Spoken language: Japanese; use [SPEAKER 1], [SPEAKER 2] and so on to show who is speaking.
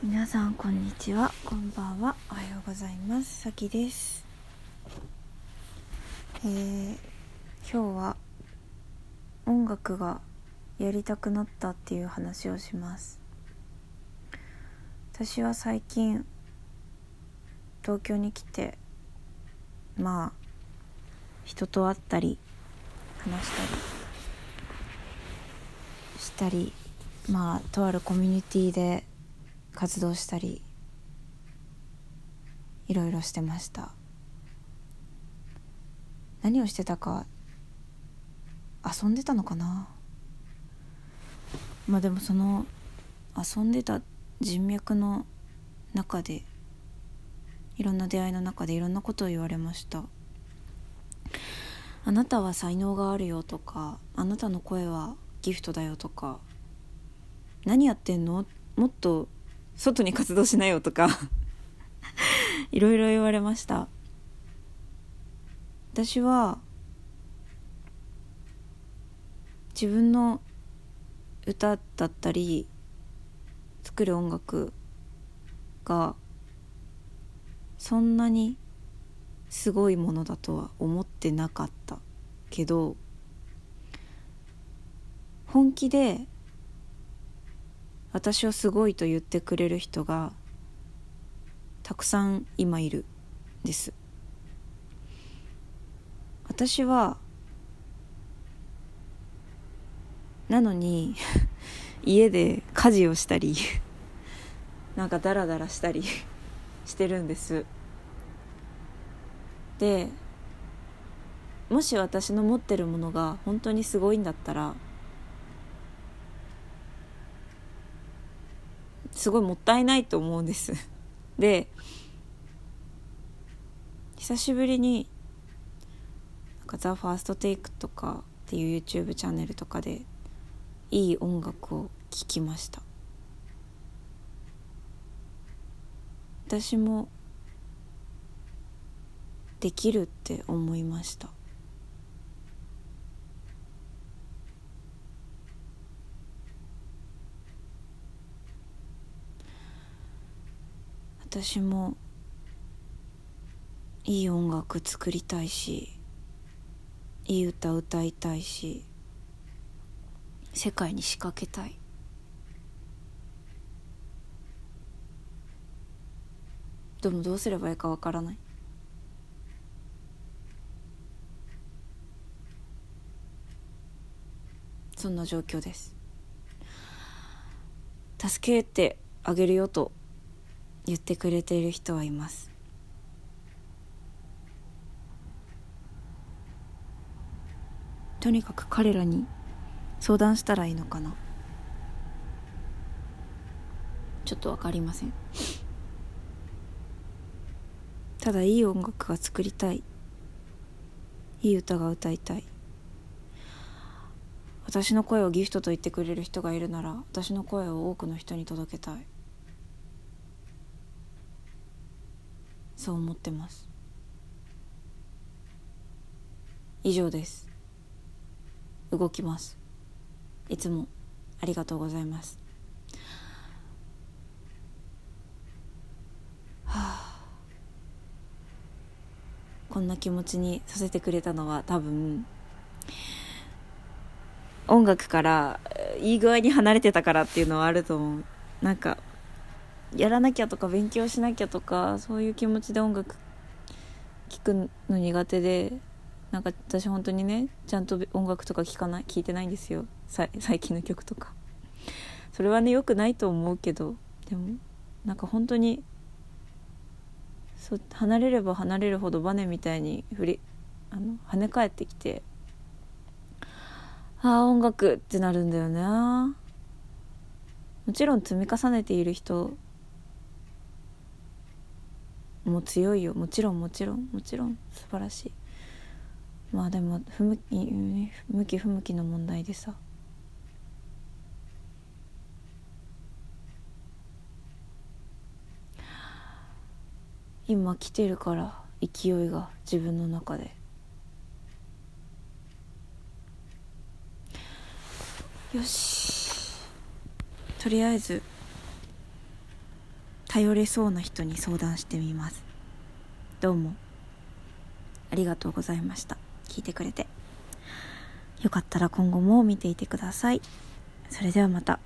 [SPEAKER 1] 皆さんこんにちは。こんばんは。おはようございます。さきです。えー、今日は音楽がやりたくなったっていう話をします。私は最近東京に来てまあ人と会ったり話したりしたりまあとあるコミュニティで活動したりいろいろしてました。何をしてたか遊んでたのかな？まあでもその遊んでた人脈の中でいろんな出会いの中でいろんなことを言われました。あなたは才能があるよとかあなたの声はギフトだよとか何やってんの？もっと外に活動しなよとか いろいろ言われました。私は自分の歌だったり作る音楽がそんなにすごいものだとは思ってなかったけど本気で私をすごいと言ってくれる人がたくさん今いるです。私はなのに 家で家事をしたり なんかダラダラしたり してるんです。でもし私の持ってるものが本当にすごいんだったらすごいもったいないと思うんです。で久しぶりになんか「ザ・ファーストテイクとかっていう YouTube チャンネルとかでいい音楽を聴きました。私もできるって思いました。私もいい音楽作りたいしいい歌歌いたいし世界に仕掛けたい。でもどうすればいいかわからない。そんな状況です。助けてあげるよと言ってくれている人はいます。とにかく彼らに相談したらいいのかな。ちょっと分かりません。ただいい音楽が作りたい。いい歌が歌いたい。私の声をギフトと言ってくれる人がいるなら私の声を多くの人に届けたい。そう思ってます。以上です。動きます。いつもありがとうございます。はあ。こんな気持ちにさせてくれたのは多分音楽からいい具合に離れてたからっていうのはあると思う。なんかやらなきゃとか勉強しなきゃとかそういう気持ちで音楽聴くの苦手でなんか私本当にねちゃんと音楽とか聴かない聴いてないんですよ。最近の曲とか。それはね良くないと思うけどでもなんか本当にそ離れれば離れるほどバネみたいに振りあの跳ね返ってきてああ音楽ってなるんだよねもちろん積み重ねている人も強いよ。もちろんもちろん。もちろん。素晴らしい。まあでも不向き向き不向きの問題でさ。今来てるから勢いが自分の中で。よし。とりあえず頼れそうな人に相談してみます。どうも。ありがとうございました。聞いてくれて。よかったら今後も見ていてください。それではまた。